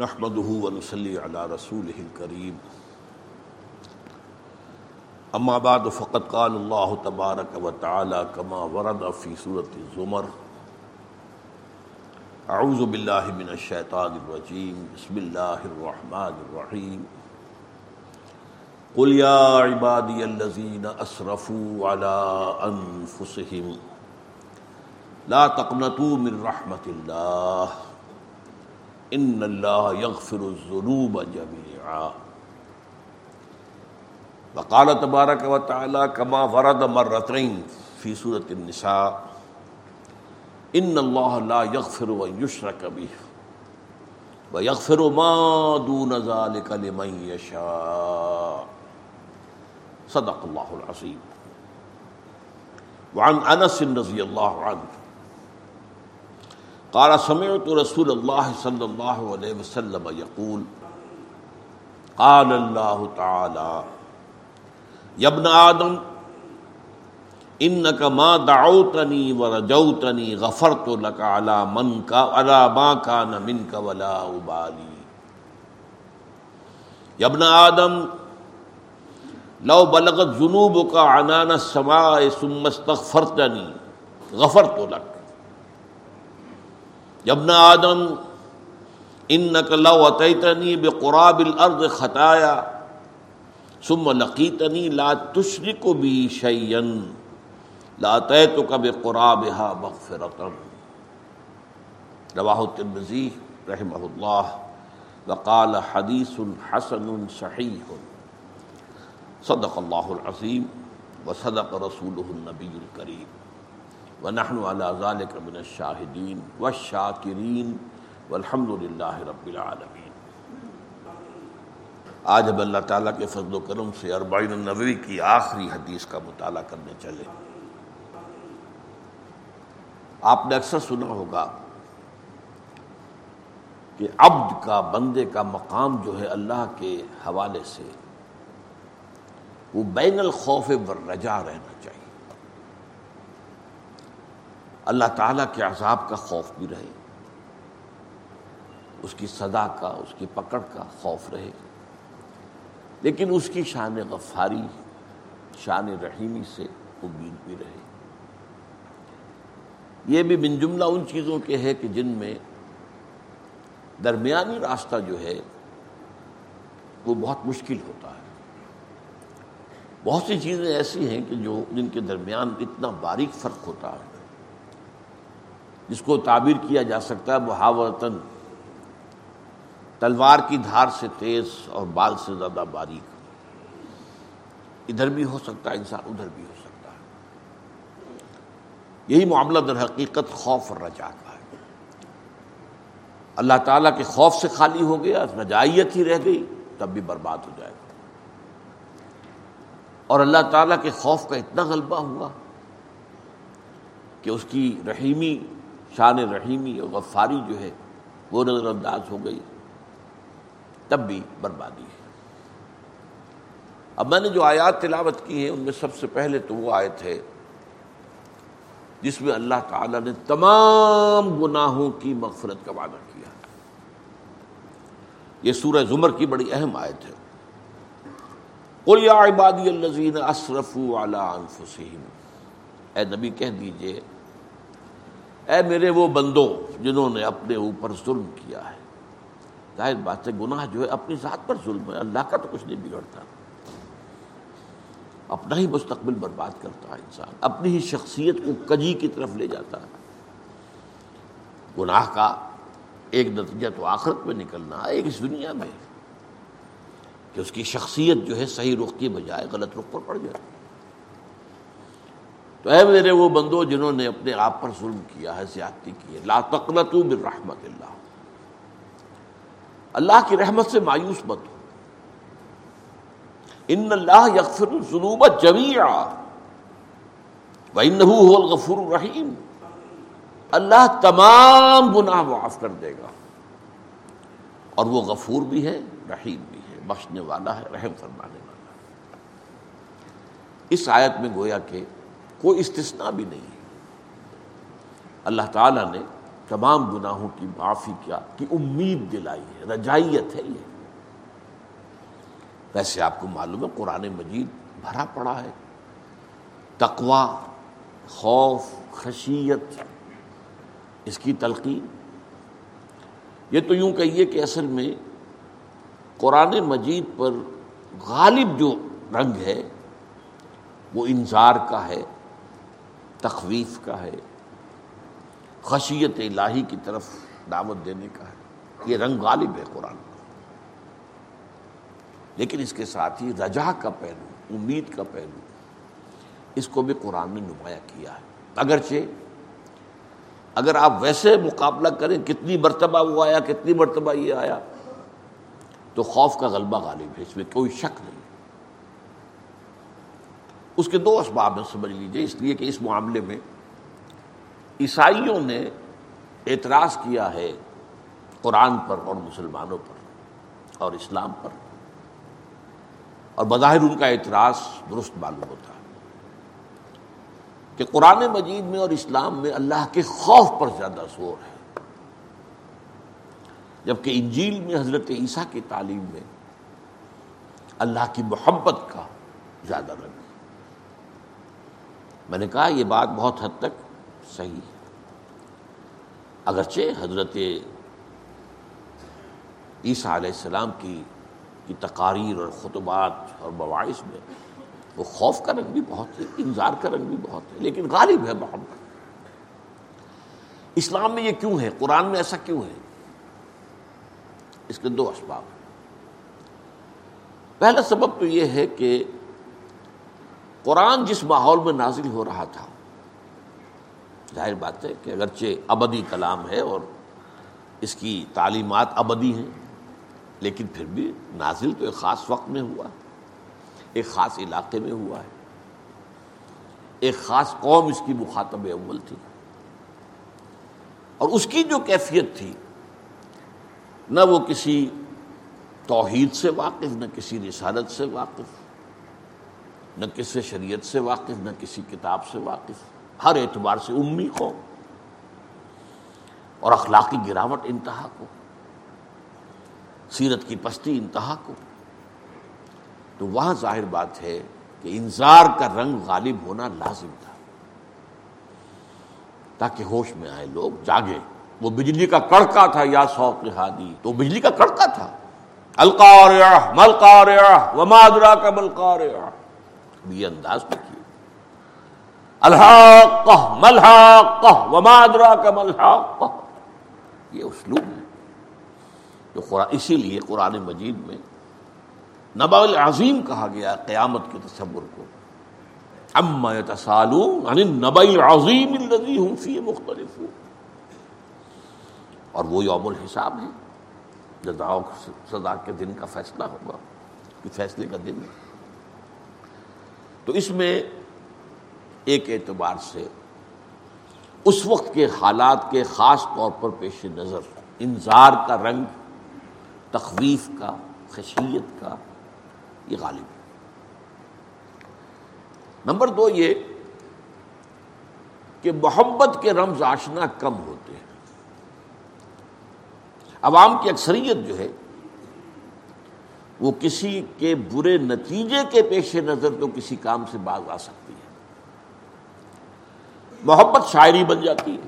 نحمده ونصلي على رسوله الكريم. اما بعد، فقد قال الله تبارك وتعالى كما ورد في سورة الزمر. اعوذ بالله من الشيطان الرجيم. بسم الله الرحمن الرحيم. قل يا عبادي الذين اسرفوا على انفسهم لا تقنطوا من رحمة الله. ان اللہ یغفر الذنوب جميعا۔ وقال تبارک و تعالی کما ورد مرتين فی سورة النساء ان اللہ لا یغفر و یشرک به ویغفر ما دون ذلك لمن یشاء صدق اللہ العظیم۔ وعن انس رضی اللہ عنہ قال سمعت رسول الله صلى الله عليه وسلم يقول قال الله تعالى يا ابن آدم إنك ما دعوتني ورجوتني غفرت لك على من كا على ما كان منك ولا أبالي يا ابن آدم، لو بلغت ذنوبك عنان السماء ثم استغفرتني غفرت لك ابن آدم انك لو اتيتني بقراب الارض خطايا ثم لقيتني لا تشرك بي شيئا لاتيتك بقرابها مغفرة رواه الترمذي رحمه الله وقال حديث حسن صحيح صدق الله العظيم وصدق رسوله النبي الكريم ونحن على ذلك من الشاهدين والشاكرين والحمد لله رب العالمين. آج اب اللہ تعالیٰ کے فضل و کرم سے اربعین النووی کی آخری حدیث کا مطالعہ کرنے چلے. آپ نے اکثر سنا ہوگا کہ عبد کا بندے کا مقام جو ہے اللہ کے حوالے سے وہ بین الخوف والرجا رہنا چاہیے. اللہ تعالیٰ کے عذاب کا خوف بھی رہے اس کی صدا کا، اس کی پکڑ کا خوف رہے لیکن اس کی شان غفاری، شان رحیمی سے امید بھی رہے۔ یہ بھی من جملہ ان چیزوں کے ہے کہ جن میں درمیانی راستہ جو ہے وہ بہت مشکل ہوتا ہے۔ بہت سی چیزیں ایسی ہیں کہ جو، جن کے درمیان اتنا باریک فرق ہوتا ہے۔ جس کو تعبیر کیا جا سکتا ہے محاورتن تلوار کی دھار سے تیز اور بال سے زیادہ باریک۔ ادھر بھی ہو سکتا ہے، انسان ادھر بھی ہو سکتا ہے۔ یہی معاملہ در حقیقت خوف اور رجا کا ہے۔ اللہ تعالیٰ کے خوف سے خالی ہو گیا، رجائیت ہی رہ گئی، تب بھی برباد ہو جائے گا۔ اور اللہ تعالیٰ کے خوف کا اتنا غلبہ ہوا کہ اس کی رحیمی شان رحیمی اور غفاری جو ہے، وہ نظر انداز ہو گئی۔ تب بھی بربادی ہے۔ اب میں نے جو آیات تلاوت کی ہیں، ان میں سب سے پہلے تو وہ آیت ہے، جس میں اللہ تعالیٰ نے تمام گناہوں کی مغفرت کا وعدہ کیا۔ یہ سورہ زمر کی بڑی اہم آیت ہے۔ قل یا عبادی الذین اسرفوا علی انفسہم۔ اے نبی، کہہ دیجیے اے میرے وہ بندوں جنہوں نے اپنے اوپر ظلم کیا ہے، ظاہر بات ہے، گناہ جو ہے اپنی ذات پر ظلم ہے، اللہ کا تو کچھ نہیں بگڑتا۔ اپنا ہی مستقبل برباد کرتا ہے انسان، اپنی ہی شخصیت کو کجی کی طرف لے جاتا ہے۔ گناہ کا ایک نتیجہ تو آخرت میں نکلنا ہے، ایک اس دنیا میں، کہ اس کی شخصیت جو ہے صحیح رخ کی بجائے غلط رخ پر پڑ جائے۔ تو اے میرے وہ بندو جنہوں نے اپنے آپ پر ظلم کیا ہے، زیادتی کی ہے۔ لا تقنطوا من رحمت اللہ۔ اللہ کی رحمت سے مایوس مت ہو۔ ان اللہ یغفر الذنوب جميعا وانه هو الغفور الرحیم اللہ تمام گناہ معاف کر دے گا۔ اور وہ غفور بھی ہے، رحیم بھی ہے، بخشنے والا ہے، رحم فرمانے والا اس آیت میں گویا کہ کوئی استثناء بھی نہیں ہے۔ اللہ تعالیٰ نے تمام گناہوں کی معافی کیا، کی امید دلائی ہے، رجائیت ہے یہ۔ ویسے آپ کو معلوم ہے، قرآن مجید بھرا پڑا ہے۔ تقوا خوف، خشیت، اس کی تلقین۔ یہ تو یوں کہیے کہ اصل میں قرآن مجید پر غالب جو رنگ ہے، وہ انظار کا ہے۔ تخویف کا ہے، خشیت الہی کی طرف دعوت دینے کا ہے۔ یہ رنگ غالب ہے قرآن۔ لیکن اس کے ساتھ ہی رجا کا پہلو، امید کا پہلو، اس کو بھی قرآن نے نمایاں کیا ہے۔ اگرچہ، اگر آپ ویسے مقابلہ کریں، کتنی مرتبہ وہ آیا، کتنی مرتبہ یہ آیا، تو خوف کا غلبہ غالب ہے، اس میں کوئی شک نہیں۔ اس کے دو اسباب ہیں، سمجھ لیجیے۔ اس لیے کہ اس معاملے میں عیسائیوں نے اعتراض کیا ہے قرآن پر اور مسلمانوں پر اور اسلام پر۔ اور بظاہر ان کا اعتراض درست معلوم ہوتا ہے کہ قرآن مجید میں اور اسلام میں اللہ کے خوف پر زیادہ زور ہے۔ جبکہ انجیل میں حضرت عیسیٰ کی تعلیم میں اللہ کی محبت کا زیادہ رنگ۔ ہے میں نے کہا یہ بات بہت حد تک صحیح ہے۔ اگرچہ حضرت عیسیٰ علیہ السلام کی کی تقاریر اور خطبات اور مواعث میں وہ خوف کا رنگ بھی بہت ہے انظار کا رنگ بھی بہت ہے، لیکن غالب ہے محمد۔ اسلام میں یہ کیوں ہے؟ قرآن میں ایسا کیوں ہے؟ اس کے دو اسباب۔ پہلا سبب تو یہ ہے کہ قرآن جس ماحول میں نازل ہو رہا تھا۔ ظاہر بات ہے کہ اگرچہ ابدی کلام ہے اور اس کی تعلیمات ابدی ہیں، لیکن پھر بھی نازل تو ایک خاص وقت میں ہوا، ایک خاص علاقے میں ہوا ہے۔ ایک خاص قوم اس کی مخاطب اول تھی۔ اور اس کی جو کیفیت تھی، نہ وہ کسی توحید سے واقف، نہ کسی رسالت سے واقف نہ کسی شریعت سے واقف، نہ کسی کتاب سے واقف، ہر اعتبار سے امی قوم اور اخلاقی گراوٹ انتہا کو۔ سیرت کی پستی انتہا کو۔ تو وہاں ظاہر بات ہے کہ انظار کا رنگ غالب ہونا لازم تھا۔ تاکہ ہوش میں آئے لوگ جاگے وہ بجلی کا کڑکا تھا یا سوق ہادی، تو بجلی کا کڑکا تھا۔ القارعہ ملقارعہ وما ادراک ملقارعہ یہ انداز تو کیے الحاقہ ملحاقہ وما ادراک ملحاقہ یہ اسلوب ہے جو قرآن، اسی لیے قرآن مجید میں نبا العظیم کہا گیا قیامت کے تصور کو۔ اما يتسالون عن النبا العظیم الذي هم فيه مختلفون۔ اور وہ یوم الحساب ہے۔ جزا سزا کے دن کا فیصلہ ہوگا، کہ فیصلے کا دن تو اس میں ایک اعتبار سے اس وقت کے حالات کے خاص طور پر پیش نظر انظار کا رنگ، تخویف کا، خشیت کا، یہ غالب ہے۔ نمبر دو یہ کہ محبت کے رمز آشنا کم ہوتے ہیں۔ عوام کی اکثریت جو ہے وہ کسی کے برے نتیجے کے پیش نظر تو کسی کام سے باز آ سکتی ہے۔ محبت شاعری بن جاتی ہے۔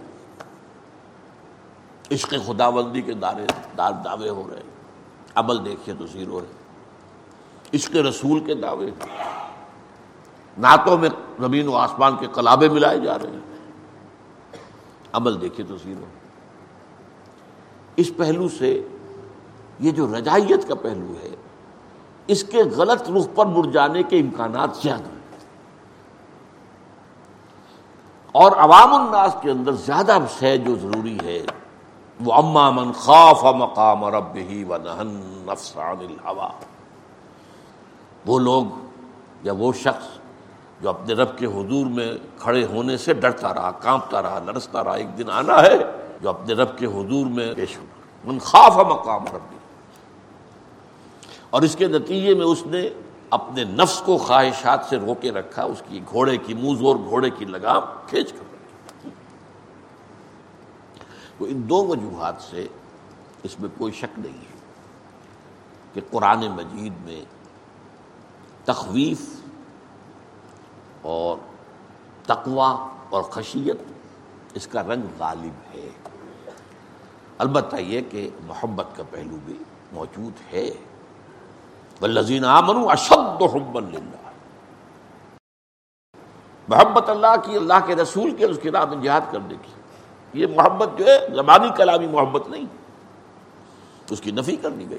عشق خدا بندی کے دارے دار دعوے ہو رہے ہیں۔ عمل دیکھیے تو زیرو ہے عشق رسول کے دعوے۔ نعتوں میں زمین و آسمان کے کلابے ملائے جا رہے ہیں۔ عمل دیکھیے تو زیرو اس پہلو سے یہ جو رجائیت کا پہلو ہے اس کے غلط رخ پر مڑ جانے کے امکانات زیادہ ہیں۔ اور عوام الناس کے اندر زیادہ شے جو ضروری ہے وہ اما من خاف مقام رب ہی و نہن نفسان الحوا وہ لوگ یا وہ شخص جو اپنے رب کے حضور میں کھڑے ہونے سے ڈرتا رہا کانپتا رہا لرستا رہا ایک دن آنا ہے جو اپنے رب کے حضور میں پیش ہوگا من خاف مقام ربی اور اس کے نتیجے میں اس نے اپنے نفس کو خواہشات سے روکے رکھا، اس کی گھوڑے کی منہ زور، گھوڑے کی لگام کھینچ کر رکھی تو ان دو وجوہات سے اس میں کوئی شک نہیں ہے کہ قرآن مجید میں تخویف اور تقوا اور خشیت اس کا رنگ غالب ہے۔ البتہ یہ کہ محبت کا پہلو بھی موجود ہے۔ والذین آمنوا اشد حبا للہ۔ محبت اللہ کی، اللہ کے رسول کے، اس کی راہ میں جہاد کرنے کی۔ یہ محبت جو ہے زبانی کلامی محبت نہیں۔ اس کی نفی کر دی گئی۔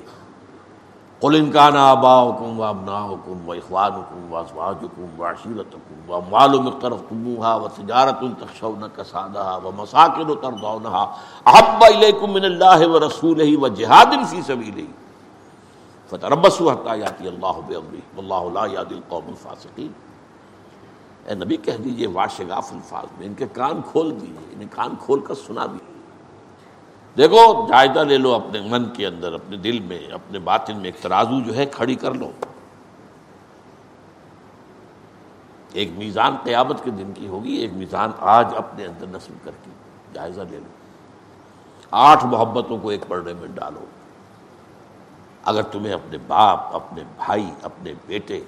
قل ان كان آباؤكم وابناؤكم واخوانكم وازواجكم وعشيرتكم واموال اقترفتموها وتجارة تخشون كسادها ومساكن ترضونها احب اليكم من اللہ و الله ورسوله وجهاد في سبيله فتربصوا حتى ياتي الله بامره والله لا يهدي القوم الفاسقين. اے نبی کہہ دیجیے واشگاف الفاظ میں، ان کے کان کھول دیجیے انہیں کان کھول کر سنا دیجیے۔ دیکھو جائزہ لے لو اپنے من کے اندر، اپنے دل میں، اپنے باطن میں، ایک ترازو جو ہے، کھڑی کر لو۔ ایک میزان قیامت کے دن کی ہوگی، ایک میزان آج اپنے اندر نصب کر کے جائزہ لے لو۔ آٹھ محبتوں کو ایک پردے میں ڈالو۔ اگر تمہیں اپنے باپ، اپنے بھائی، اپنے بیٹے،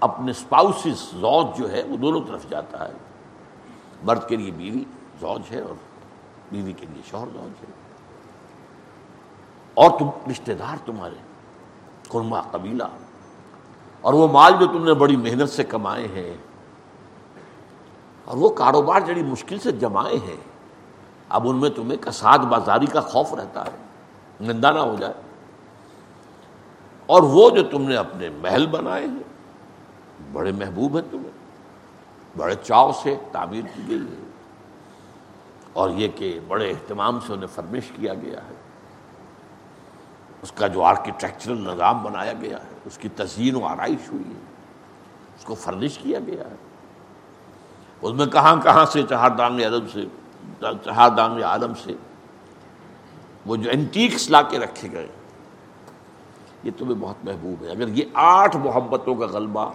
اپنے اسپاؤسز زوج جو ہے وہ دونوں طرف جاتا ہے۔ مرد کے لیے بیوی زوج ہے اور بیوی کے لیے شوہر زوج ہے۔ اور تم، رشتہ دار تمہارے قرما قبیلہ، اور وہ مال جو تم نے بڑی محنت سے کمائے ہیں، اور وہ کاروبار جڑی مشکل سے جمائے ہیں، اب ان میں تمہیں کساد بازاری کا خوف رہتا ہے، نندا نہ ہو جائے۔ اور وہ جو تم نے اپنے محل بنائے ہیں، بڑے محبوب ہیں تمہیں، بڑے چاؤ سے تعمیر کی گئی ہے اور یہ کہ بڑے اہتمام سے انہیں فرمش کیا گیا ہے۔ اس کا جو آرکیٹیکچرل نظام بنایا گیا ہے، اس کی تزئین و آرائش ہوئی ہے، اس کو فرنش کیا گیا ہے۔ اس میں کہاں کہاں سے چہار دانگ عالم سے، چہار دانگ عالم سے وہ جو اینٹیکس لا کے رکھے گئے۔ یہ تمہیں بہت محبوب ہے۔ اگر یہ آٹھ محبتوں کا غلبہ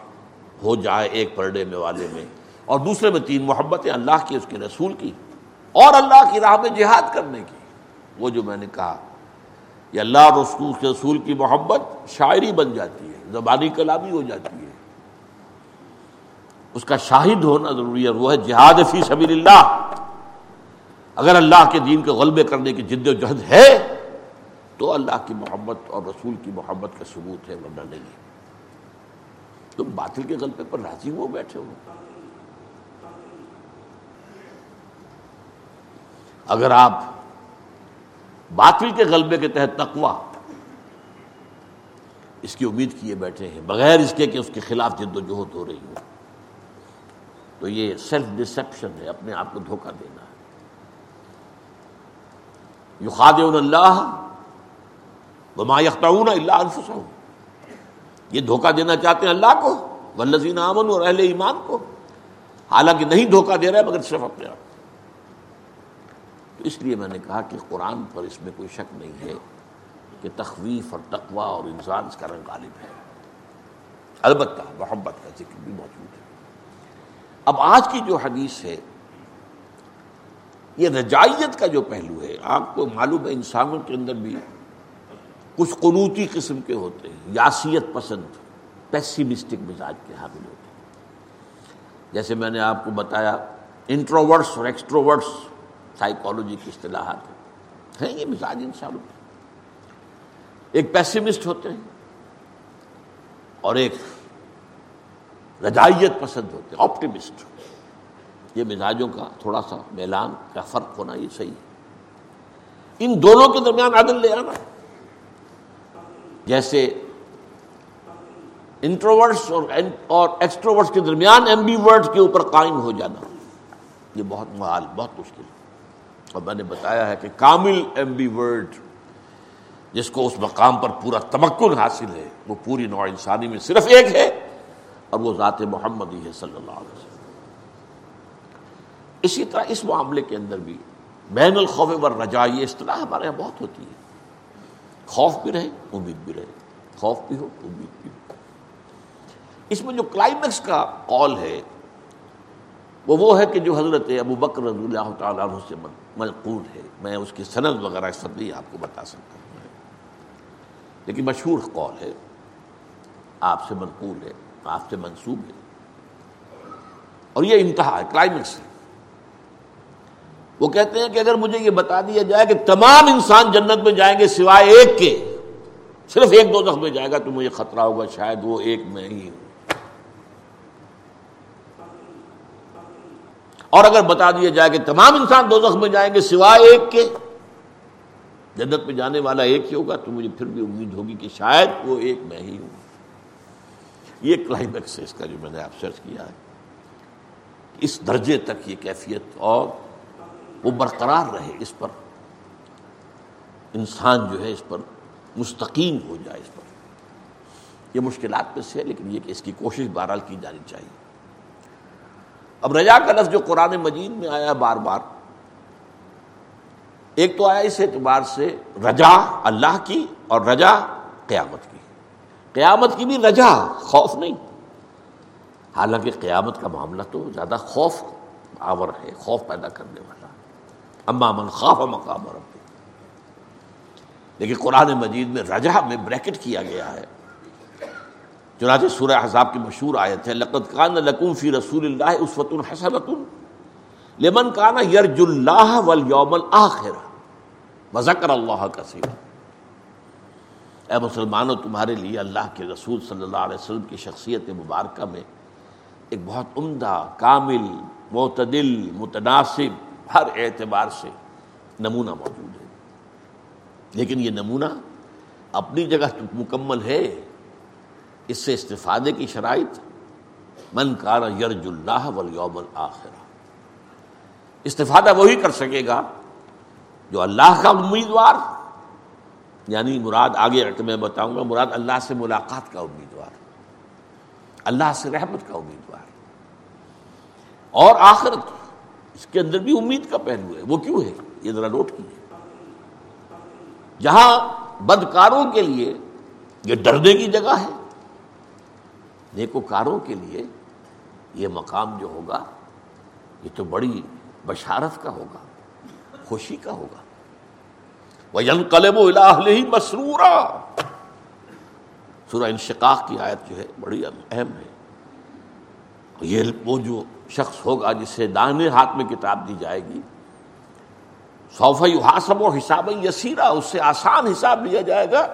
ہو جائے ایک پرڈے میں والے میں، اور دوسرے میں تین محبتیں اللہ کی، اس کے رسول کی، اور اللہ کی راہ میں جہاد کرنے کی، وہ جو میں نے کہا یہ اللہ رسول کے رسول کی محبت شاعری بن جاتی ہے، زبانی کلامی ہو جاتی ہے۔ اس کا شاہد ہونا ضروری ہے، وہ ہے جہاد فی سبیل اللہ۔ اگر اللہ کے دین کے غلبے کرنے کی جد و جہد ہے تو اللہ کی محبت اور رسول کی محبت کا ثبوت ہے، ورنہ نہیں تم باطل کے غلبے پر راضی ہو، بیٹھے ہو۔ اگر آپ باطل کے غلبے کے تحت تقوا اس کی امید کیے بیٹھے ہیں، بغیر اس کے کہ اس کے خلاف جد و جہد ہو رہی ہو، تو یہ سیلف ڈسپشن ہے، اپنے آپ کو دھوکہ دینا۔ ہے یو خاد اللہ وما یختعون اللہ انفسهم۔ یہ دھوکہ دینا چاہتے ہیں اللہ کو، والذین آمنوا اور اہل ایمان کو۔ حالانکہ نہیں دھوکہ دے رہا ہے مگر صرف اپنے آپ۔ تو اس لیے میں نے کہا کہ قرآن پر اس میں کوئی شک نہیں ہے کہ تخویف اور تقوا اور انسان اس کا رنگ غالب ہے۔ البتہ محبت کا ذکر بھی موجود ہے۔ اب آج کی جو حدیث ہے، یہ رجائیت کا جو پہلو ہے، آپ کو معلوم ہے انسانوں کے اندر بھی کچھ قنوتی قسم کے ہوتے ہیں یاسیت پسند پیسیمسٹک مزاج کے حامل ہوتے ہیں۔ جیسے میں نے آپ کو بتایا انٹروورٹس اور ایکسٹروورٹس سائیکالوجی کی اصطلاحات ہیں۔ یہ مزاج انسانوں ایک پیسمسٹ ہوتے ہیں اور ایک رجائیت پسند ہوتے ہیں آپٹیمسٹ یہ مزاجوں کا تھوڑا سا میلان، کا فرق ہونا یہ صحیح ہے۔ ان دونوں کے درمیان عدل لے آنا۔ جیسے انٹروورٹس اور ایکسٹروورٹس کے درمیان ایمبی ورڈ کے اوپر قائم ہو جانا، یہ بہت محال، بہت مشکل ہے۔ اور میں نے بتایا ہے کہ کامل ایم بی ورڈ جس کو اس مقام پر پورا تمکن حاصل ہے، وہ پوری نوع انسانی میں صرف ایک ہے، اور وہ ذات محمد ہی ہے صلی اللہ علیہ وسلم۔ اسی طرح اس معاملے کے اندر بھی بین الخوف و رجا یہ اصطلاح ہمارے یہاں بہت ہوتی ہے۔ خوف بھی رہے، امید بھی رہے۔ خوف بھی ہو، امید بھی ہو۔ اس میں جو کلائمیکس کا قول ہے، وہ وہ ہے کہ جو حضرت ابو بکر رضی اللہ تعالیٰ عنہ سے منقول ہے۔ میں اس کی سند وغیرہ اس نہیں آپ کو بتا سکتا ہوں۔ لیکن مشہور قول ہے، آپ سے منقول ہے، آپ سے منسوب ہے۔ اور یہ انتہا ہے کلائمیکس ہے۔ وہ کہتے ہیں کہ اگر مجھے یہ بتا دیا جائے کہ تمام انسان جنت میں جائیں گے سوائے ایک کے، صرف ایک دو میں جائے گا تو مجھے خطرہ ہوگا، شاید وہ ایک میں ہی ہوں۔ اور اگر بتا دیا جائے کہ تمام انسان دو میں جائیں گے سوائے ایک کے، جنت میں جانے والا ایک ہی ہوگا تو مجھے پھر بھی امید ہوگی کہ شاید وہ ایک میں ہی ہوں۔ یہ کلائمیکس ہے اس کا جو میں نے آپ سرچ کیا ہے۔ اس درجے تک یہ کیفیت اور وہ برقرار رہے اس پر۔ انسان جو ہے اس پر مستقیم ہو جائے اس پر۔ یہ مشکلات میں سے ہے، لیکن یہ کہ اس کی کوشش بہرحال کی جانی چاہیے۔ اب رجا کا لفظ جو قرآن مجید میں آیا بار بار، ایک تو آیا اس اعتبار سے رجا اللہ کی اور رجا قیامت کی۔ قیامت کی بھی رجا، خوف نہیں۔ حالانکہ قیامت کا معاملہ تو زیادہ خوف آور ہے، خوف پیدا کرنے والا۔ اما من خوف مقام ربی۔ لیکن قرآن مجید میں رجا میں بریکٹ کیا گیا ہے۔ چنانچہ سورہ حضاب کی مشہور آیت ہے، لقد کان لکم فی رسول اللہ اسوت الحسنۃ لمن کان یرج اللہ والیوم الاخر وذکر اللہ کثیر اے مسلمانوں، تمہارے لیے اللہ کے رسول صلی اللہ علیہ وسلم کی شخصیت مبارکہ میں ایک بہت عمدہ، کامل، معتدل، متناسب ہر اعتبار سے نمونہ موجود ہے۔ لیکن یہ نمونہ اپنی جگہ مکمل ہے، اس سے استفادے کی شرائط۔ من کار یرج اللہ والیوم الاخرہ۔ استفادہ وہی کر سکے گا جو اللہ کا امیدوار یعنی مراد آگے میں بتاؤں گا، مراد اللہ سے ملاقات کا امیدوار، اللہ سے رحمت کا امیدوار۔ اور آخرت اس کے اندر بھی امید کا پہلو ہے۔ وہ کیوں ہے؟ یہ ذرا نوٹ کیجیے جہاں بدکاروں کے لیے یہ ڈرنے کی جگہ ہے، نیکوکاروں کے لیے یہ مقام جو ہوگا، یہ تو بڑی بشارت کا ہوگا، خوشی کا ہوگا۔ وہ قلب و ہی مسرورا۔ سورہ انشقاق کی آیت جو ہے، بڑی اہم ہے۔ یہ وہ جو شخص ہوگا جسے دانے ہاتھ میں کتاب دی جائے گی۔ صوف حاسب و حساب یسیرا اس سے آسان حساب لیا جائے گا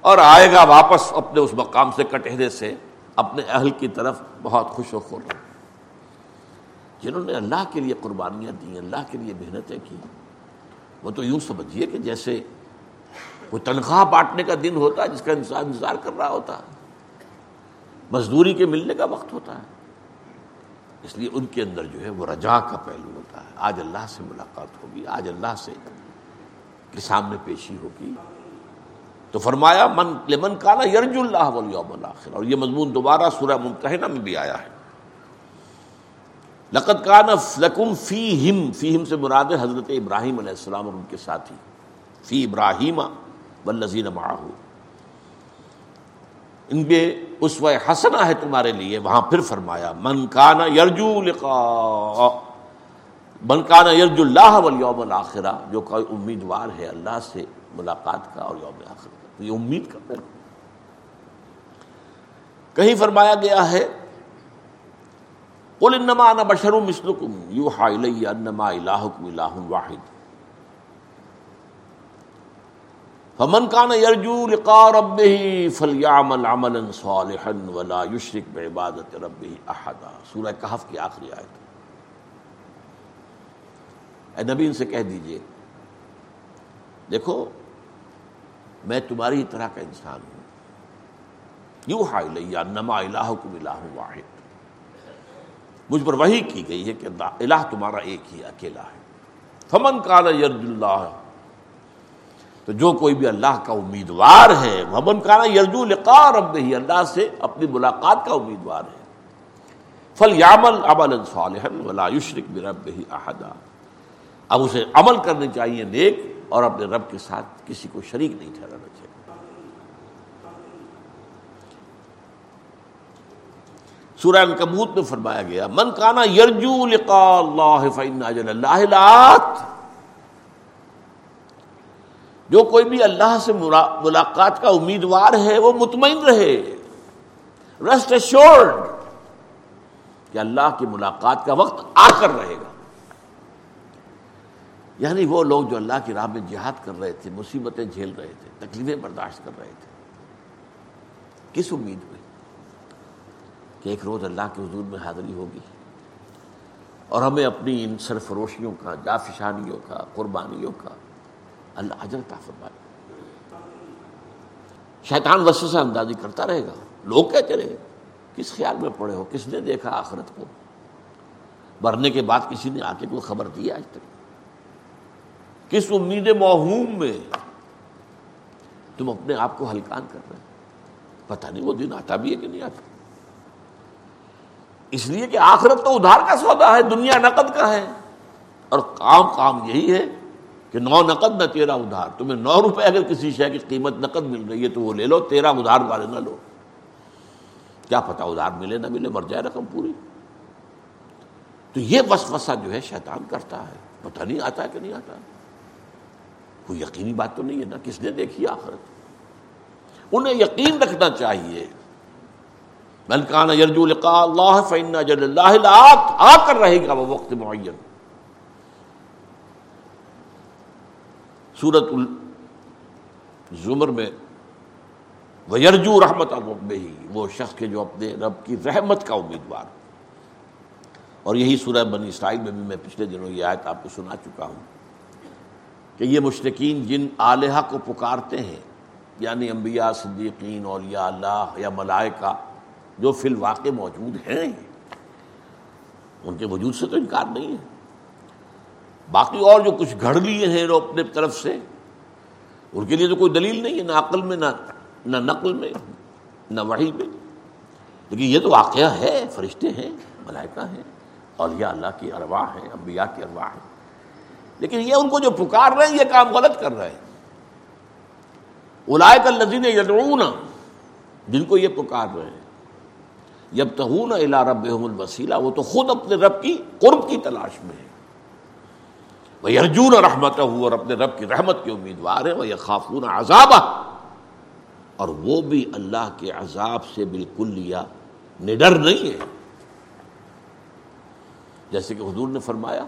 اور آئے گا واپس اپنے اس مقام سے کٹہرے سے، اپنے اہل کی طرف بہت خوش و خور۔ جنہوں نے اللہ کے لیے قربانیاں دی اللہ کے لیے محنتیں کی، وہ تو یوں سمجھیے کہ جیسے کوئی تنخواہ بانٹنے کا دن ہوتا ہے، جس کا انسان انتظار کر رہا ہوتا ہے، مزدوری کے ملنے کا وقت ہوتا ہے۔ اس لیے ان کے اندر جو ہے وہ رجا کا پہلو ہوتا ہے۔ آج اللہ سے ملاقات ہوگی، آج اللہ سے کے سامنے پیشی ہوگی۔ تو فرمایا، من لمن کانا یرج اللہ والیوم الاخر اور یہ مضمون دوبارہ سورہ ممتحنہ میں بھی آیا ہے۔ لقد کان لکم فی ہم فی ہم سے مراد حضرت ابراہیم علیہ السلام اور ان کے ساتھی۔ فی ابراہیم والذین معاہو ان پہ اس و حسنا ہے تمہارے لیے۔ وہاں پھر فرمایا، من کانا یرجو لقاء من کانا یرجو اللہ والیوم الاخرہ، جو کوئی امیدوار ہے اللہ سے ملاقات کا اور یوم آخر کا۔ یہ امید کا پہلو کہیں فرمایا گیا ہے، قل انما انا بشر مثلکم یوحا الی انما الہکم الہ واحد۔ فمن کان یرجو لقاء ربه فلیعمل عملا صالحا ولا یشرک بعبادت ربه احدا۔ سورہ کہف کی آخری آیت۔ اے نبی، ان سے کہہ دیجیے، دیکھو، میں تمہاری طرح کا انسان ہوں۔ یوحا الی انما الہکم الہ واحد۔ مجھ پر وہی کی گئی ہے کہ الہ تمہارا ایک ہی اکیلا ہے۔ فمن کالا یرج اللہ تو جو کوئی بھی اللہ کا امیدوار ہے فمن کالا یرجو لقا رب ہی اللہ سے اپنی ملاقات کا امیدوار ہے۔ فل یامل ابل ولا یشرک برب ہی احدا اب اسے عمل کرنے چاہیے نیک اور اپنے رب کے ساتھ کسی کو شریک نہیں ٹھہرانا چاہیے۔ سورہ کبوت میں فرمایا گیا، من کانا یرجو لقا اللہ اللہ جو کوئی بھی اللہ سے ملاقات کا امیدوار ہے، وہ مطمئن رہے۔ ریسٹ ایشورڈ کہ اللہ کی ملاقات کا وقت آ کر رہے گا۔ یعنی وہ لوگ جو اللہ کی راہ میں جہاد کر رہے تھے، مصیبتیں جھیل رہے تھے، تکلیفیں برداشت کر رہے تھے۔ کس امید میں؟ کہ ایک روز اللہ کے حضور میں حاضری ہوگی۔ اور ہمیں اپنی ان سرفروشیوں کا، جافشانیوں کا، قربانیوں کا اللہ اجرتا فرمائے۔ شیطان وسوسہ اندازی کرتا رہے گا۔ لوگ کہتے رہے، کس خیال میں پڑے ہو؟ کس نے دیکھا آخرت کو؟ مرنے کے بعد کسی نے آ کے کوئی خبر دی آج تک؟ کس امید موہوم میں تم اپنے آپ کو ہلکان کر رہے پتہ نہیں وہ دن آتا بھی ہے کہ نہیں آتا۔ اس لیے کہ آخرت تو ادھار کا سودا ہے، دنیا نقد کا ہے۔ اور کام کام یہی ہے کہ نو نقد نہ تیرا ادھار۔ تمہیں نو روپے اگر کسی شے کی قیمت نقد مل رہی ہے تو وہ لے لو، تیرا ادھار والے نہ لو۔ کیا پتا ادھار ملے نہ ملے، مر جائے رقم پوری۔ تو یہ وسوسہ جو ہے شیطان کرتا ہے۔ پتہ نہیں آتا ہے کہ نہیں آتا کوئی یقینی بات تو نہیں ہے نا؟ کس نے دیکھی آخرت؟ انہیں یقین رکھنا چاہیے۔ ملکان یرجو لقاء اللہ فإن اجل اللہ آ کر رہے گا وہ وقت معین۔ سورت الزمر میں وہ یرجو رحمت رب ہی وہ شخص کے جو اپنے رب کی رحمت کا امیدوار۔ اور یہی سورہ بنی اسرائیل میں بھی میں پچھلے دنوں یہ آیت آپ کو سنا چکا ہوں کہ یہ مشرقین جن آلیہ کو پکارتے ہیں یعنی انبیاء، صدیقین، اولیاء، اللہ یا ملائکہ جو فی الواقع موجود ہیں، ان کے وجود سے تو انکار نہیں ہے۔ باقی اور جو کچھ گھڑ لیے ہیں وہ اپنے طرف سے، ان کے لیے تو کوئی دلیل نہیں ہے، نہ عقل میں، نہ نہ نقل میں، نہ وحی میں۔ لیکن یہ تو واقعہ ہے، فرشتے ہیں، ملائکہ ہیں، اولیاء اللہ کی ارواح ہیں، انبیاء کی ارواح ہیں۔ لیکن یہ ان کو جو پکار رہے ہیں، یہ کام غلط کر رہے ہیں۔ اولائک الذین یدعون، جن کو یہ پکار رہے ہیں۔ جب تہون الا رب الوسیلہ، وہ تو خود اپنے رب کی قرب کی تلاش میں ہے وہ ارجون رحمت ہو اور اپنے رب کی رحمت کے امیدوار ہیں وہ یہ خافون عذاب اور وہ بھی اللہ کے عذاب سے بالکل لیا نڈر نہیں ہے جیسے کہ حضور نے فرمایا،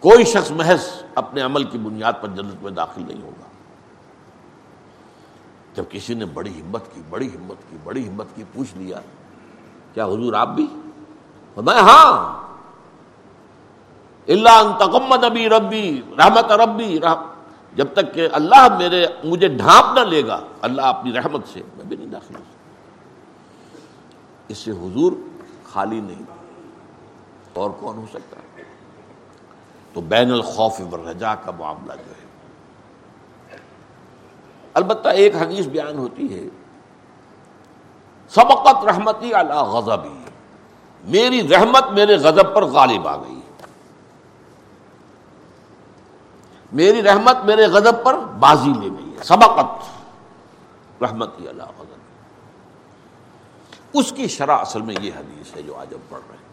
کوئی شخص محض اپنے عمل کی بنیاد پر جنت میں داخل نہیں ہوگا۔ جب کسی نے بڑی ہمت کی، بڑی ہمت کی، بڑی ہمت کی پوچھ لیا، کیا حضور آپ بھی؟ میں ہاں۔ اللہ تکمت ابھی ربی، رحمت ربی، رحم. جب تک کہ اللہ میرے، مجھے ڈھانپ نہ لے گا، اللہ اپنی رحمت سے، میں بھی نہیں داخل اس سے حضور خالی نہیں۔ اور کون ہو سکتا؟ تو بین الخوف والرجا کا معاملہ جو ہے۔ البتہ ایک حدیث بیان ہوتی ہے، سبقت رحمتی اللہ غضبی۔ میری رحمت میرے غضب پر غالب آ گئی۔ میری رحمت میرے غضب پر بازی لے گئی ہے، سبقت۔ رحمتی اللہ، غضب۔ اس کی شرح اصل میں یہ حدیث ہے جو آج ہم پڑھ رہے ہیں۔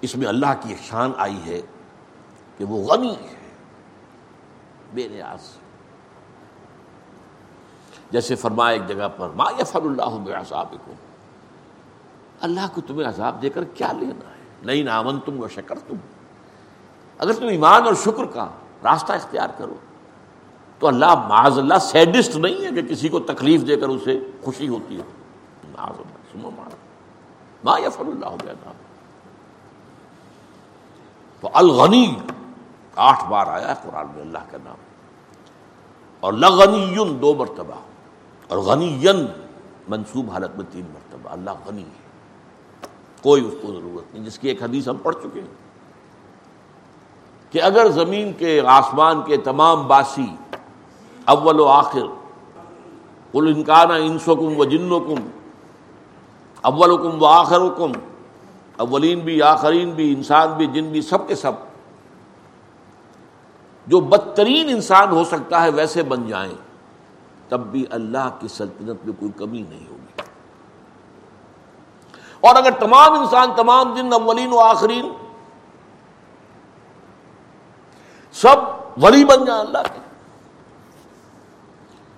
اس میں اللہ کی ایک شان آئی ہے کہ وہ غنی ہے بے نیاز جیسے فرمایا ایک جگہ پر، ما یفر اللہ کو اللہ کو تمہیں عذاب دے کر کیا لینا ہے؟ نہیں نامن تم و شکر تم اگر تم ایمان اور شکر کا راستہ اختیار کرو، تو اللہ معاذ اللہ سیڈسٹ نہیں ہے کہ کسی کو تکلیف دے کر اسے خوشی ہوتی ہے ما یفر اللہ تو الغنی، آٹھ بار آیا ہے قرآن میں اللہ کا نام۔ اور لغنی دو مرتبہ۔ اور غنی منصوب حالت میں تین مرتبہ۔ اللہ غنی ہے۔ کوئی اس کو ضرورت نہیں، جس کی ایک حدیث ہم پڑھ چکے ہیں۔ کہ اگر زمین کے آسمان کے تمام باسی اول و آخر کل انکانہ انسکم و جنکم اول حکم و آخر حکم اولین بھی، آخرین بھی، انسان بھی، جن بھی، سب کے سب، جو بدترین انسان ہو سکتا ہے ویسے بن جائیں، تب بھی اللہ کی سلطنت میں کوئی کمی نہیں ہوگی۔ اور اگر تمام انسان، تمام دن اولین و آخرین سب ولی بن جائیں اللہ کے۔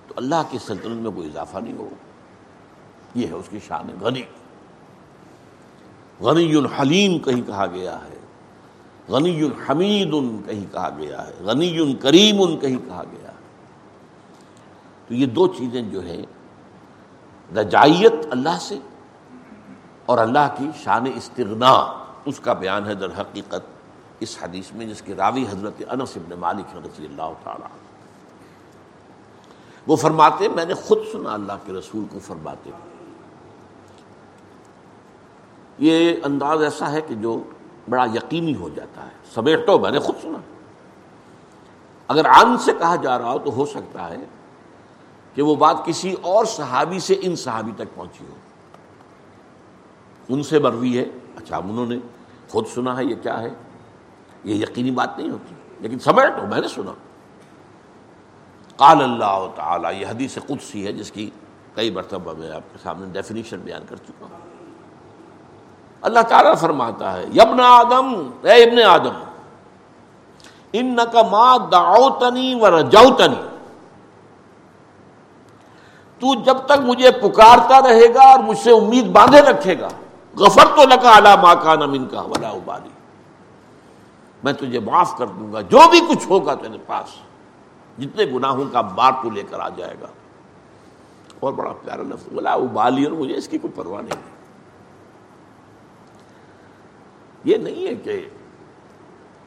تو اللہ کی سلطنت میں کوئی اضافہ نہیں ہوگا یہ ہے اس کی شان غنی۔ غنی الحلیم کہیں کہا گیا ہے۔ غنی الحمید ان کہیں کہا گیا ہے۔ غنی کریم ان کہیں کہا گیا ہے۔ تو یہ دو چیزیں جو ہے رجائیت اللہ سے اور اللہ کی شان استغنا۔ اس کا بیان ہے در حقیقت۔ اس حدیث میں جس کے راوی حضرت انس ابن مالک رضی اللہ تعالی وہ فرماتے، میں نے خود سنا اللہ کے رسول کو فرماتے۔ یہ انداز ایسا ہے کہ جو بڑا یقینی ہو جاتا ہے۔ سمیٹو، میں نے خود سنا۔ اگر ان سے کہا جا رہا ہو تو ہو سکتا ہے کہ وہ بات کسی اور صحابی سے ان صحابی تک پہنچی ہو۔ ان سے مروی ہے۔ اچھا انہوں نے خود سنا ہے، یہ کیا ہے؟ یہ یقینی بات نہیں ہوتی۔ لیکن سمیٹو میں نے سنا۔ قال اللہ تعالی، یہ حدیث قدسی ہے جس کی کئی مرتبہ میں آپ کے سامنے ڈیفینیشن بیان کر چکا ہوں۔ اللہ تعالیٰ فرماتا ہے یبن آدم، اے ابن آدم ان کا ماں داؤتنی و رجوتنی۔ تو جب تک مجھے پکارتا رہے گا اور مجھ سے امید باندھے رکھے گا غفر تو لگا اعلیٰ ماں کا نمین کا ولا ابالی۔ میں تجھے معاف کر دوں گا۔ جو بھی کچھ ہوگا تیرے پاس، جتنے گناہوں کا بار تو لے کر آ جائے گا۔ اور بڑا پیارا لفظ، ولا ابالی اور مجھے اس کی کوئی پرواہ نہیں۔ یہ نہیں ہے کہ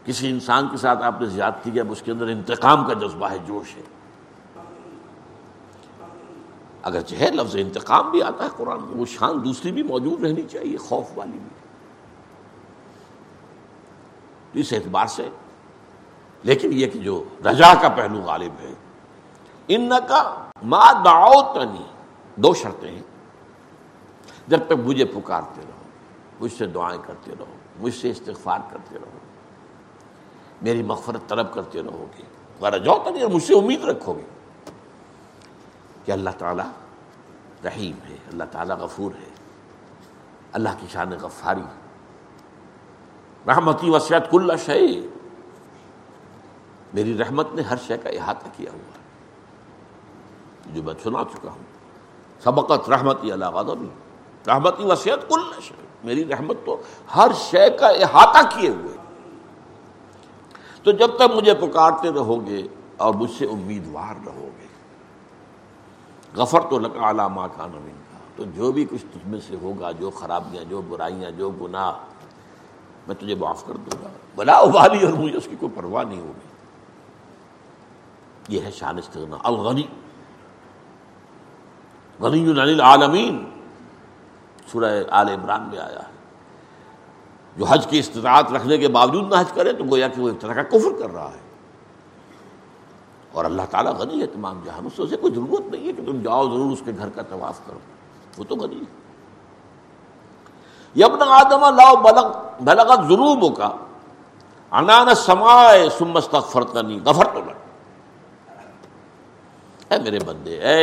کسی انسان کے ساتھ آپ نے زیادتی کیا اس کے اندر انتقام کا جذبہ ہے، جوش ہے۔ اگر چاہے لفظ انتقام بھی آتا ہے قرآن میں، وہ شان دوسری بھی موجود رہنی چاہیے، خوف والی بھی تو اس اعتبار سے۔ لیکن یہ کہ جو رجا کا پہلو غالب ہے۔ ان کا ماں داؤ دو شرطیں ہیں۔ جب تک مجھے پکارتے رہو، مجھ سے دعائیں کرتے رہو، مجھ سے استغفار کرتے رہو، میری مغفرت طلب کرتے رہو گے غرض جاؤ تو نہیں مجھ سے امید رکھو گے کہ اللہ تعالیٰ رحیم ہے، اللہ تعالیٰ غفور ہے۔ اللہ کی شان غفاری۔ رحمتی وسیعت کل شے میری رحمت نے ہر شے کا احاطہ کیا ہوا۔ جو میں سنا چکا ہوں۔ سبقت رحمتی اللہ غضبی رحمتی وسیعت کل شے میری رحمت تو ہر شے کا احاطہ کیے ہوئے۔ تو جب تک مجھے پکارتے رہو گے اور مجھ سے امیدوار رہو گے غفر تو لگا ماں کا نمین کا تو جو بھی کچھ تجھ میں سے ہوگا، جو خرابیاں، جو برائیاں، جو گناہ میں تجھے معاف کر دوں گا۔ بلا ابالی اور مجھے اس کی کوئی پرواہ نہیں ہوگی۔ یہ ہے شان استغنا۔ الغنی۔ غنی العالمین۔ سورہ آل عمران میں آیا ہے۔ جو حج کی استطاعت رکھنے کے باوجود نہ حج کرے، تو گویا کہ وہ ایک طرح کا کفر کر رہا ہے۔ اور اللہ تعالیٰ غنی ہے تمام جہاں اس سے کوئی ضرورت نہیں ہے کہ تم جاؤ، ضرور اس کے گھر کا طواف کرو۔ وہ تو غنی ہے۔ یبن آدم لاؤ بلغ بلغت ضرور کا انان سمائے سمست فرتنی غفر تو اے میرے بندے، اے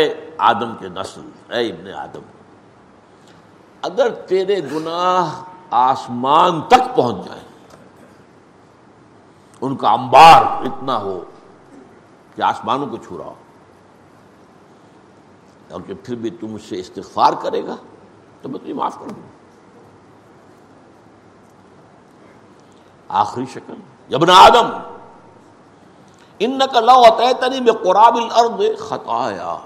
آدم کے نسل، اے ابن آدم، اگر تیرے گناہ آسمان تک پہنچ جائیں، ان کا انبار اتنا ہو کہ آسمانوں کو چھو رہا ہو، اور کہ پھر بھی تم اس سے استغفار کرے گا، تو میں تجھے معاف کر دوں۔ آخری شکل۔ جب آدم۔ ان کا لو تنی میں قرابل ارد خطایا۔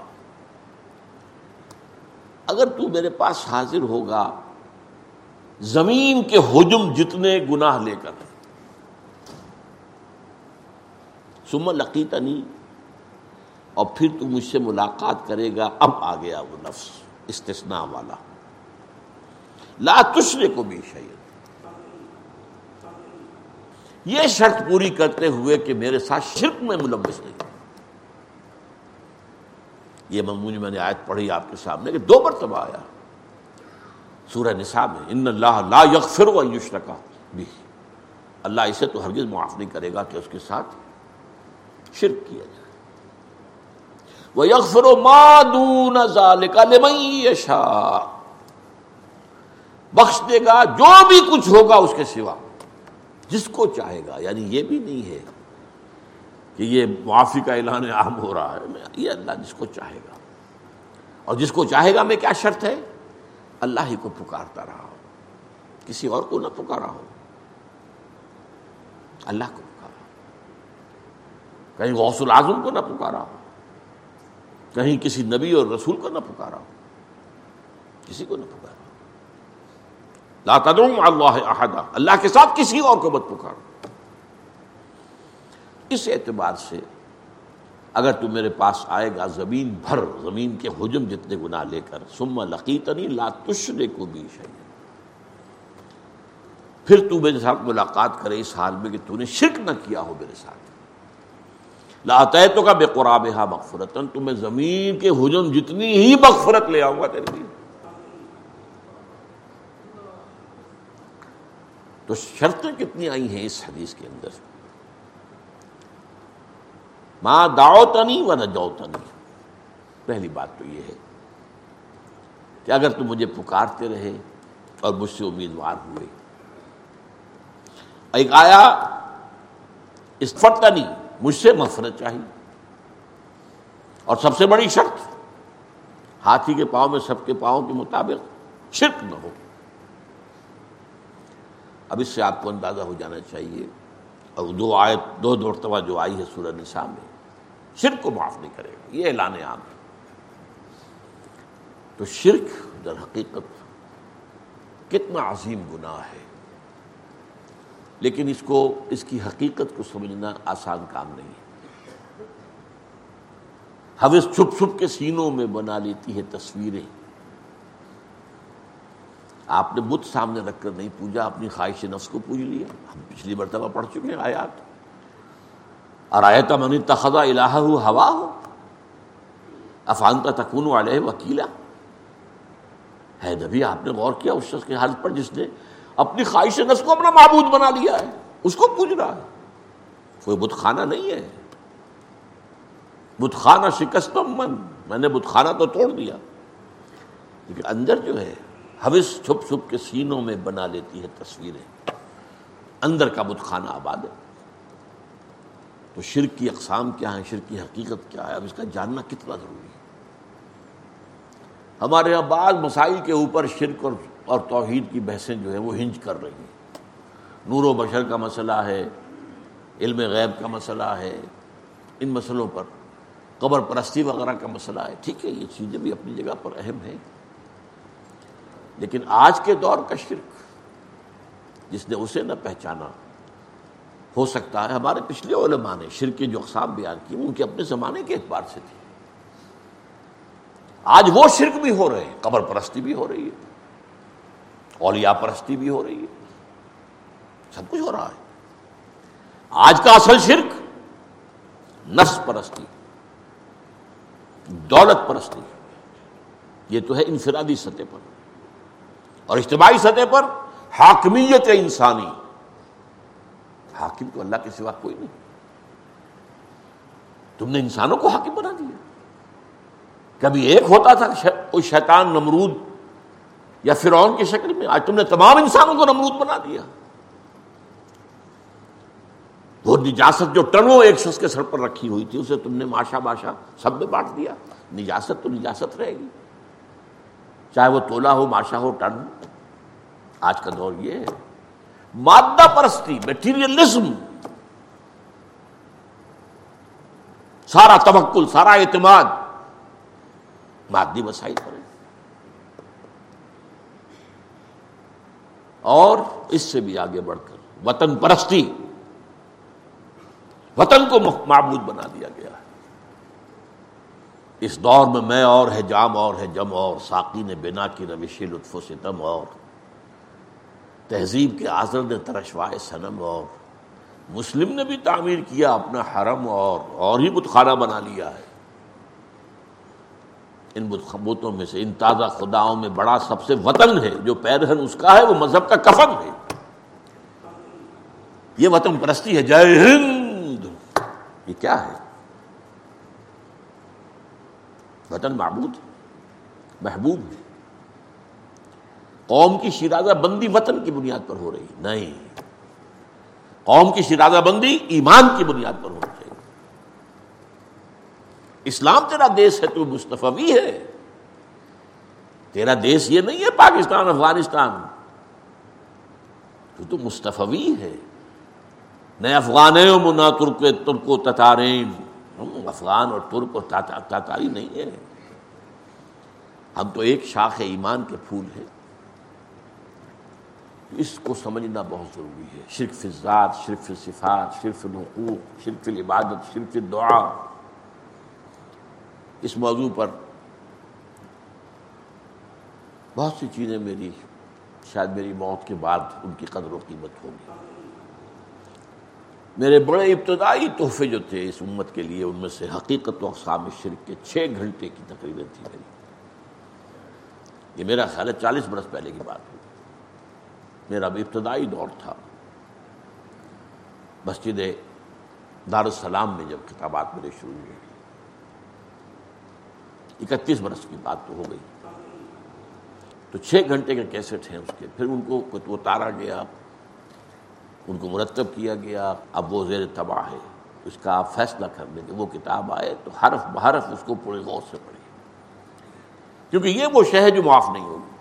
اگر تو میرے پاس حاضر ہوگا، زمین کے حجم جتنے گناہ لے کر۔ سم لقیتنی۔ اور پھر تو مجھ سے ملاقات کرے گا۔ اب آ گیا وہ نفس، استثناء والا۔ لا تشرے کو بھی شعیل یہ شرط پوری کرتے ہوئے کہ میرے ساتھ شرک میں ملوث نہیں یہ ممون میں نے آیت پڑھی آپ کے سامنے کہ دو مرتبہ آیا۔ سورہ نساء میں، ان اللہ لا یغفر و یشرکا بھی اللہ اسے تو ہرگز معاف نہیں کرے گا کہ اس کے ساتھ شرک کیا جائے۔ وہ یغفر و مادون یشا بخش دے گا جو بھی کچھ ہوگا اس کے سوا۔ جس کو چاہے گا یعنی یہ بھی نہیں ہے کہ یہ معافی کا اعلان عام ہو رہا ہے یہ اللہ جس کو چاہے گا۔ اور جس کو چاہے گا، میں کیا شرط ہے؟ اللہ ہی کو پکارتا رہا ہو۔ کسی اور کو نہ پکارا ہو۔ اللہ کو پکارا کہیں غوث العظم کو نہ پکارا ہو۔ کہیں کسی نبی اور رسول کو نہ پکارا ہو۔ کسی کو نہ پکارا لا تدعو اللہ احدا، اللہ کے ساتھ کسی اور کو مت پکارو۔ اس اعتبار سے اگر تو میرے پاس آئے گا زمین بھر، زمین کے حجم جتنے گناہ لے کر سما لقیتنی لا تشرے کو بھی شہید پھر تو میرے ساتھ ملاقات کرے اس حال میں کہ تو نے شرک نہ کیا ہو میرے ساتھ۔ لاتے تو کا بے قراب ہا مغفرتن تو میں زمین کے حجم جتنی ہی مغفرت لے آؤں گا تیرے لیے۔ تو شرطیں کتنی آئی ہیں اس حدیث کے اندر؟ ماں داؤ تنی و نہ تنی پہلی بات تو یہ ہے کہ اگر تم مجھے پکارتے رہے اور مجھ سے امیدوار ہوئے۔ ایک آیا، اس فتنی مجھ سے مفرت چاہیے۔ اور سب سے بڑی شرط، ہاتھی کے پاؤں میں سب کے پاؤں کے مطابق شرک نہ ہو۔ اب اس سے آپ کو اندازہ ہو جانا چاہیے۔ اور دو آیت، دو مرتبہ جو آئی ہے سورہ نساء میں، شرک کو معاف نہیں کرے گا، یہ اعلان عام ہے۔ تو شرک در حقیقت کتنا عظیم گناہ ہے۔ لیکن اس کو، اس کی حقیقت کو سمجھنا آسان کام نہیں ہے۔ حوث چھپ چھپ کے سینوں میں بنا لیتی ہے تصویریں۔ آپ نے بت سامنے رکھ کر نہیں پوجا، اپنی خواہش نفس کو پوج لیا۔ ہم پچھلی مرتبہ پڑھ چکے ہیں آیات۔ اور آیت منی تخذا الہ ہو ہوا ہو افان کا تکون والے وکیلا۔ ہے نبی، آپ نے غور کیا اس شخص کے حالت پر جس نے اپنی خواہش نفس کو اپنا معبود بنا لیا ہے۔ اس کو پوج رہا ہے۔ کوئی بت خانہ نہیں ہے۔ بت خانہ شکست من۔ میں نے بت خانہ تو توڑ دیا۔ لیکن اندر جو ہے حوث چھپ چھپ کے سینوں میں بنا لیتی ہے تصویریں۔ اندر کا بت خانہ آباد ہے۔ تو شرک کی اقسام کیا ہیں؟ شرک کی حقیقت کیا ہے؟ اب اس کا جاننا کتنا ضروری ہے۔ ہمارے یہاں بعض مسائل کے اوپر شرک اور اور توحید کی بحثیں جو ہیں وہ ہنج کر رہی ہیں۔ نور و بشر کا مسئلہ ہے، علم غیب کا مسئلہ ہے، ان مسئلوں پر قبر پرستی وغیرہ کا مسئلہ ہے۔ ٹھیک ہے، یہ چیزیں بھی اپنی جگہ پر اہم ہیں۔ لیکن آج کے دور کا شرک، جس نے اسے نہ پہچانا، ہو سکتا ہے ہمارے پچھلے علماء نے شرک کے جو اقسام بیان کی ان کے اپنے زمانے کے اعتبار سے تھی آج وہ شرک بھی ہو رہے ہیں، قبر پرستی بھی ہو رہی ہے، اولیاء پرستی بھی ہو رہی ہے، سب کچھ ہو رہا ہے۔ آج کا اصل شرک، نفس پرستی، دولت پرستی، یہ تو ہے انفرادی سطح پر۔ اور اجتماعی سطح پر حاکمیت انسانی۔ حاکم تو اللہ کے سوا کوئی نہیں۔ تم نے انسانوں کو حاکم بنا دیا۔ کبھی ایک ہوتا تھا کوئی شیطان نمرود یا فرعون کی شکل میں، آج تم نے تمام انسانوں کو نمرود بنا دیا۔ وہ نجاست جو ٹنوں ایک شخص کے سر پر رکھی ہوئی تھی، اسے تم نے ماشا باشا سب میں بانٹ دیا۔ نجاست تو نجاست رہے گی۔ چاہے وہ تولا ہو ماشا ہو، ٹن۔ آج کا دور یہ ہے۔ مادہ پرستی میٹیریلزم سارا تبکل سارا اعتماد۔ مادی مسائل پر اور اس سے بھی آگے بڑھ کر، وطن پرستی۔ وطن کو معبود بنا دیا گیا۔ ہے اس دور میں میں اور ہے، جام اور ہے، جم اور ساقی نے بنا کی روش لطف و ستم اور۔ تہذیب کے آزر نے ترشوائے سنم اور۔ مسلم نے بھی تعمیر کیا، اپنا حرم اور اور ہی بتخانہ بنا لیا ہے۔ ان بتوں میں سے، ان تازہ خداؤں میں بڑا سب سے وطن ہے۔ جو پیرہن اس کا ہے، وہ مذہب کا کفن ہے۔ یہ وطن پرستی ہے۔ جے ہند! یہ کیا ہے؟ وطن معبود، محبوب۔ ہے قوم کی شیرازہ بندی وطن کی بنیاد پر ہو رہی نہیں۔ قوم کی شیرازہ بندی ایمان کی بنیاد پر ہونی چاہیے اسلام تیرا دیش ہے، تو مصطفی ہے۔ تیرا دیش یہ نہیں ہے پاکستان، افغانستان۔ تو تو مصطفی ہے۔ نئے افغان نہ ترک ترک و تتارین افغان اور ترک اور تاتاری نہیں ہے ہم تو ایک شاخ ایمان کے پھول ہیں۔ اس کو سمجھنا بہت ضروری ہے۔ شرف ذات شرف صفات شرف الحقوق شرف العبادت شرف دعا اس موضوع پر بہت سی چیزیں میری شاید میری موت کے بعد ان کی قدر و قیمت ہوگی میرے بڑے ابتدائی تحفے جو تھے اس امت کے لیے، ان میں سے حقیقت و اقسام شرک کے چھ گھنٹے کی تقریباً تھی میری۔ یہ میرا خیال ہے چالیس برس پہلے کی بات ہوئی۔ میرا ابتدائی دور تھا۔ مسجد دارالسلام میں جب کتابات میرے شروع ہوئی اکتیس برس کی بات تو ہو گئی۔ تو چھ گھنٹے کے کیسٹ ہیں اس کے۔ پھر ان کو اتارا گیا۔ ان کو مرتب کیا گیا، اب وہ زیر تباہ ہے۔ اس کا آپ فیصلہ کر لیں کہ وہ کتاب آئے تو حرف بحرف اس کو پورے غور سے پڑھے کیونکہ یہ وہ شہ جو معاف نہیں ہوگی۔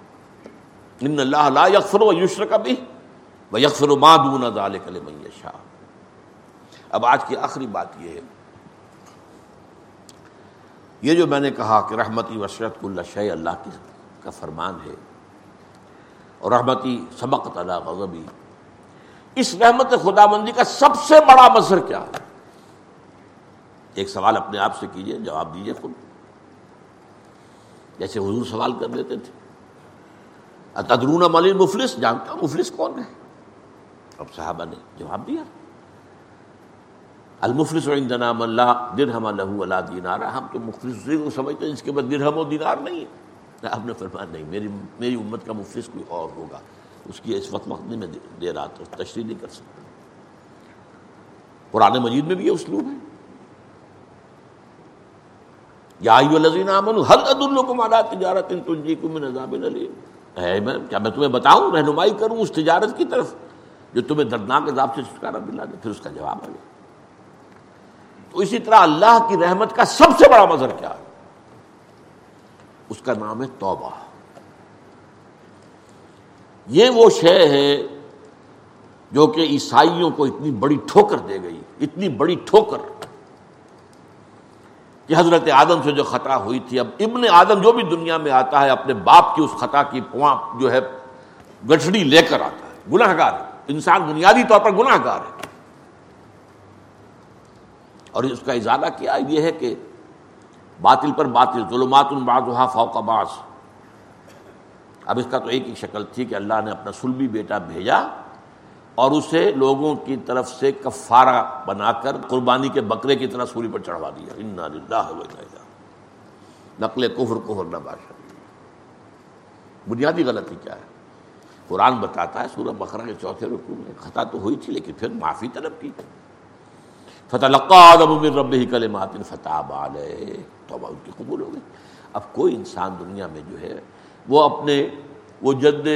ان اللہ لا یکفر و یشر کا بھی وہ یکفر و مادون کل شاہ اب آج کی آخری بات یہ ہے۔ یہ جو میں نے کہا کہ رحمتی وشرت اللہ شہ اللہ کی کا فرمان ہے اور رحمتی سبق اللہ غضبی۔ اس رحمت خدا بندی کا سب سے بڑا مظہر کیا ہے؟ ایک سوال اپنے آپ سے کیجیے، جواب دیجیے خود۔ جیسے حضور سوال کر لیتے تھے۔ تدرون ملی مفلس جانتا مفلس کون ہے؟ اب صحابہ نے جواب دیا۔ المفلس عندنا من لا درہم له ولا دینار۔ ہم تو مفلس کو سمجھتے ہیں جس کے بعد درہم و دینار نہیں ہے۔ آپ نے فرمایا، نہیں، میری میری امت کا مفلس کوئی اور ہوگا۔ اس کی اس وقت وقت میں دے رہا تو تشریح نہیں کر سکتا۔ قرآن مجید میں بھی یہ اسلوب ہے۔ یا ایو الذین آمنوا، هل علی تجارت تنجیکم من عذاب الیم؟ میں کیا میں تمہیں بتاؤں؟ رہنمائی کروں اس تجارت کی طرف جو تمہیں دردناک عذاب سے چھٹکارا دلا دے۔ پھر اس کا جواب آ گیا تو اسی طرح اللہ کی رحمت کا سب سے بڑا مظہر کیا ہے؟ اس کا نام ہے توبہ۔ یہ وہ شے ہے جو کہ عیسائیوں کو اتنی بڑی ٹھوکر دے گئی، اتنی بڑی ٹھوکر کہ حضرت آدم سے جو خطا ہوئی تھی۔ اب ابن آدم جو بھی دنیا میں آتا ہے، اپنے باپ کی اس خطا کی پواں جو ہے، گٹھڑی لے کر آتا ہے۔ گناہ گار ہے۔ انسان بنیادی طور پر گناہ گار ہے۔ اور اس کا اضافہ کیا؟ یہ ہے کہ باطل پر باطل، ظلمات الباظ فوق باس اب اس کا تو ایک ہی شکل تھی کہ اللہ نے اپنا سلبی بیٹا بھیجا اور اسے لوگوں کی طرف سے کفارہ بنا کر قربانی کے بکرے کی طرح سوری پر چڑھوا دیا۔ نقل کفر کفر نہ بادشاہ۔ بنیادی غلطی کیا ہے؟ قرآن بتاتا ہے سورہ بقرہ کے چوتھے رکو میں خطا تو ہوئی تھی لیکن پھر معافی طلب کی۔ فتح آدم من رب ہی کل ماتن فتح بالے توبہ ان کی قبول ہو گئی۔ اب کوئی انسان دنیا میں جو ہے وہ اپنے وہ جد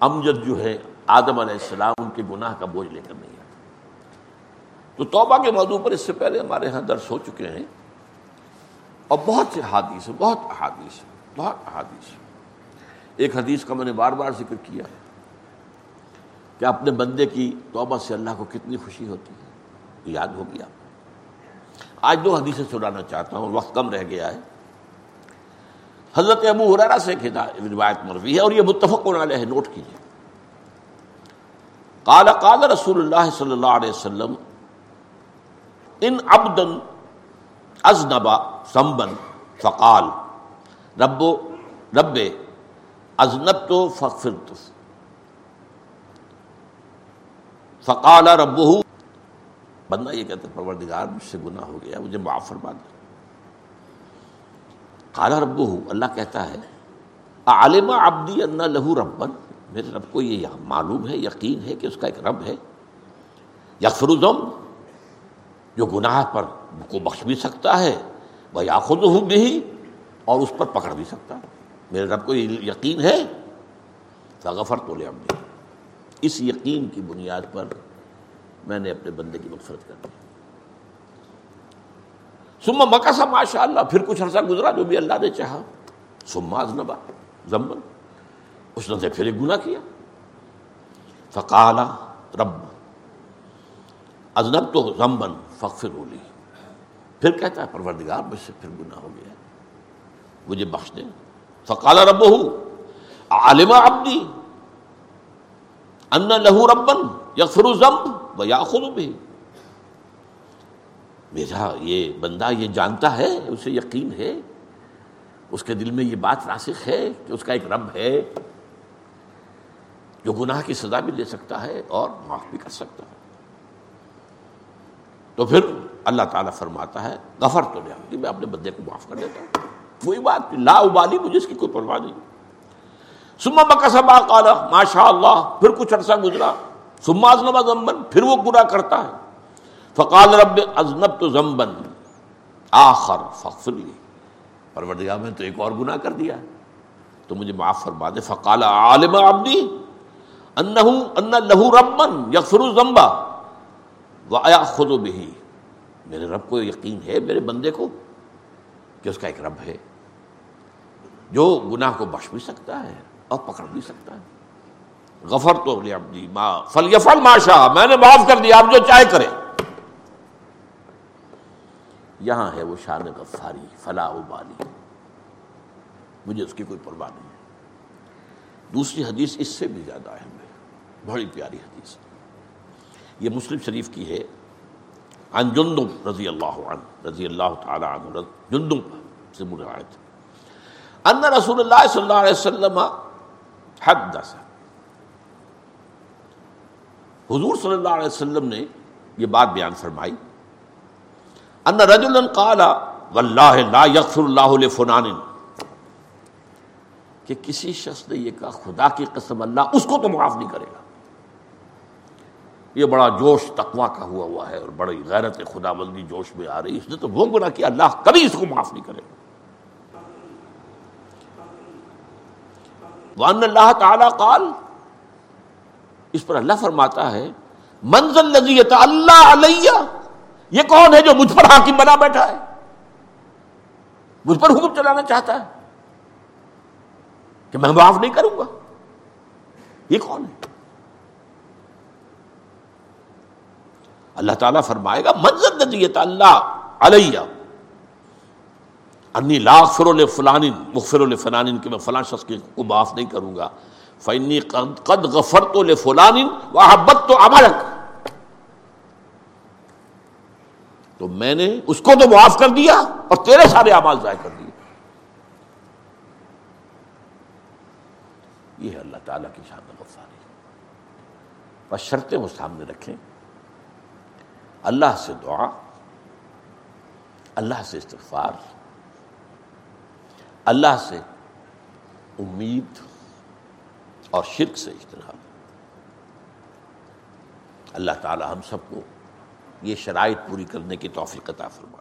امجد جو ہے آدم علیہ السلام ان کے گناہ کا بوجھ لے کر نہیں آتا تو توبہ کے موضوع پر اس سے پہلے ہمارے یہاں درس ہو چکے ہیں اور بہت سے حادیث ہیں، بہت احادیث ہیں، بہت احادیث ہیں۔ ایک حدیث کا میں نے بار بار ذکر کیا ہے کہ اپنے بندے کی توبہ سے اللہ کو کتنی خوشی ہوتی ہے یاد ہو گیا۔ آج دو حدیثیں سنانا چاہتا ہوں، وقت کم رہ گیا ہے۔ حضرت ابو حرارا سے روایت مروی ہے اور یہ متفق علیہ ہے، نوٹ کیجیے قال قال رسول اللہ صلی اللہ علیہ وسلم، ان ابدن ازنبا سمبن فقال رب رب ازنب تو فخر فقال رب بندہ یہ کہتا پروردگار مجھ سے گناہ ہو گیا، مجھے معاف فرما دے۔ کالا رب اللہ کہتا ہے عالم ابدی اللہ لہو ربن؟ میرے رب کو یہ معلوم ہے، یقین ہے کہ اس کا ایک رب ہے۔ یکفرزم جو گناہ پر کو بخش بھی سکتا ہے وہ یا خود بھی اور اس پر پکڑ بھی سکتا ہے۔ میرے رب کو یہ یقین ہے غفر تو لے اس یقین کی بنیاد پر میں نے اپنے بندے کی مغفرت کر دی۔ سما مکا سا ماشاء اللہ پھر کچھ عرصہ گزرا جو بھی اللہ نے چاہا۔ سما ازنبا زمبن اس نے پھر ایک گناہ کیا۔ فقالا رب ازنب تو زمبن فخر ہولی پھر کہتا ہے، پروردگار، مجھ سے پھر گناہ ہو گیا۔ مجھے بخش دے۔ فقال رب عالم ابدی ان لہو ربن یغفر زمب و یاخذ بھی میرا یہ بندہ یہ جانتا ہے، اسے یقین ہے، اس کے دل میں یہ بات راسخ ہے کہ اس کا ایک رب ہے، جو گناہ کی سزا بھی دے سکتا ہے اور معاف بھی کر سکتا ہے۔ تو پھر اللہ تعالیٰ فرماتا ہے، غفر تو نہیں میں اپنے بندے کو معاف کر دیتا ہوں۔ وہی بات، لا ابالی، مجھے اس کی کوئی پرواہ نہیں۔ سما مکسبا کالا ماشاء اللہ پھر کچھ عرصہ گزرا۔ سما ازنبا پھر وہ گناہ کرتا ہے۔ فقال رب ازنب تو زمبن آخر فخر لی پروردگار میں تو ایک اور گناہ کر دیا. تو مجھے معاف فرما دے. فقال عالم عبدی، انہو، ان لہو ربن یغفر زمبا وایا خود بھی میرے رب کو یقین ہے، میرے بندے کو، کہ اس کا ایک رب ہے، جو گناہ کو بخش بھی سکتا ہے اور پکڑ بھی سکتا ہے. غفر تو عبدی ما فل یفل ماشا میں نے معاف کر دیا، آپ جو چاہے کرے یہاں ہے وہ شان غفاری فلا ابالی مجھے اس کی کوئی پرواہ نہیں ہے۔ دوسری حدیث اس سے بھی زیادہ اہم ہے۔ بڑی پیاری حدیث۔ یہ مسلم شریف کی ہے۔ عن جندب رضی اللہ عنہ، رضی اللہ تعالی عنہ جندب سے روایت ان رسول اللہ صلی اللہ علیہ وسلم حدث۔ حضور صلی اللہ علیہ وسلم نے یہ بات بیان فرمائی۔ ان رجلا قال واللہ لا یغفر اللہ لفلان. کہ کسی شخص نے یہ کہا، خدا کی قسم، اللہ اس کو تو معاف نہیں کرے گا. یہ بڑا جوش تقوا کا ہوا ہوا ہے اور بڑی غیرت خدا بندی جوش میں آ رہی اس نے تو وہ گناہ کیا، اللہ کبھی اس کو معاف نہیں کرے گا. وان اللہ تعالی قال، اس پر اللہ فرماتا ہے منزل لذیت اللہ علیہ یہ کون ہے جو مجھ پر حاکم بنا بیٹھا ہے؟ مجھ پر حکم چلانا چاہتا ہے کہ میں معاف نہیں کروں گا؟ یہ کون ہے؟ اللہ تعالیٰ فرمائے گا منزل ندیت اللہ علیہ، انی لاکھ فرول فلان مغفر الفلان کہ میں فلاں شخص کو معاف نہیں کروں گا فنی قد غفر تو لے فلان وحبت تو امرک تو میں نے اس کو تو معاف کر دیا اور تیرے سارے اعمال ضائع کر دیے۔ یہ ہے اللہ تعالیٰ کی شان غفاری۔ بس شرطیں وہ سامنے رکھیں۔ اللہ سے دعا، اللہ سے استغفار، اللہ سے امید اور شرک سے اجتناب۔ اللہ تعالی ہم سب کو یہ شرائط پوری کرنے کی توفیق عطا فرمائے۔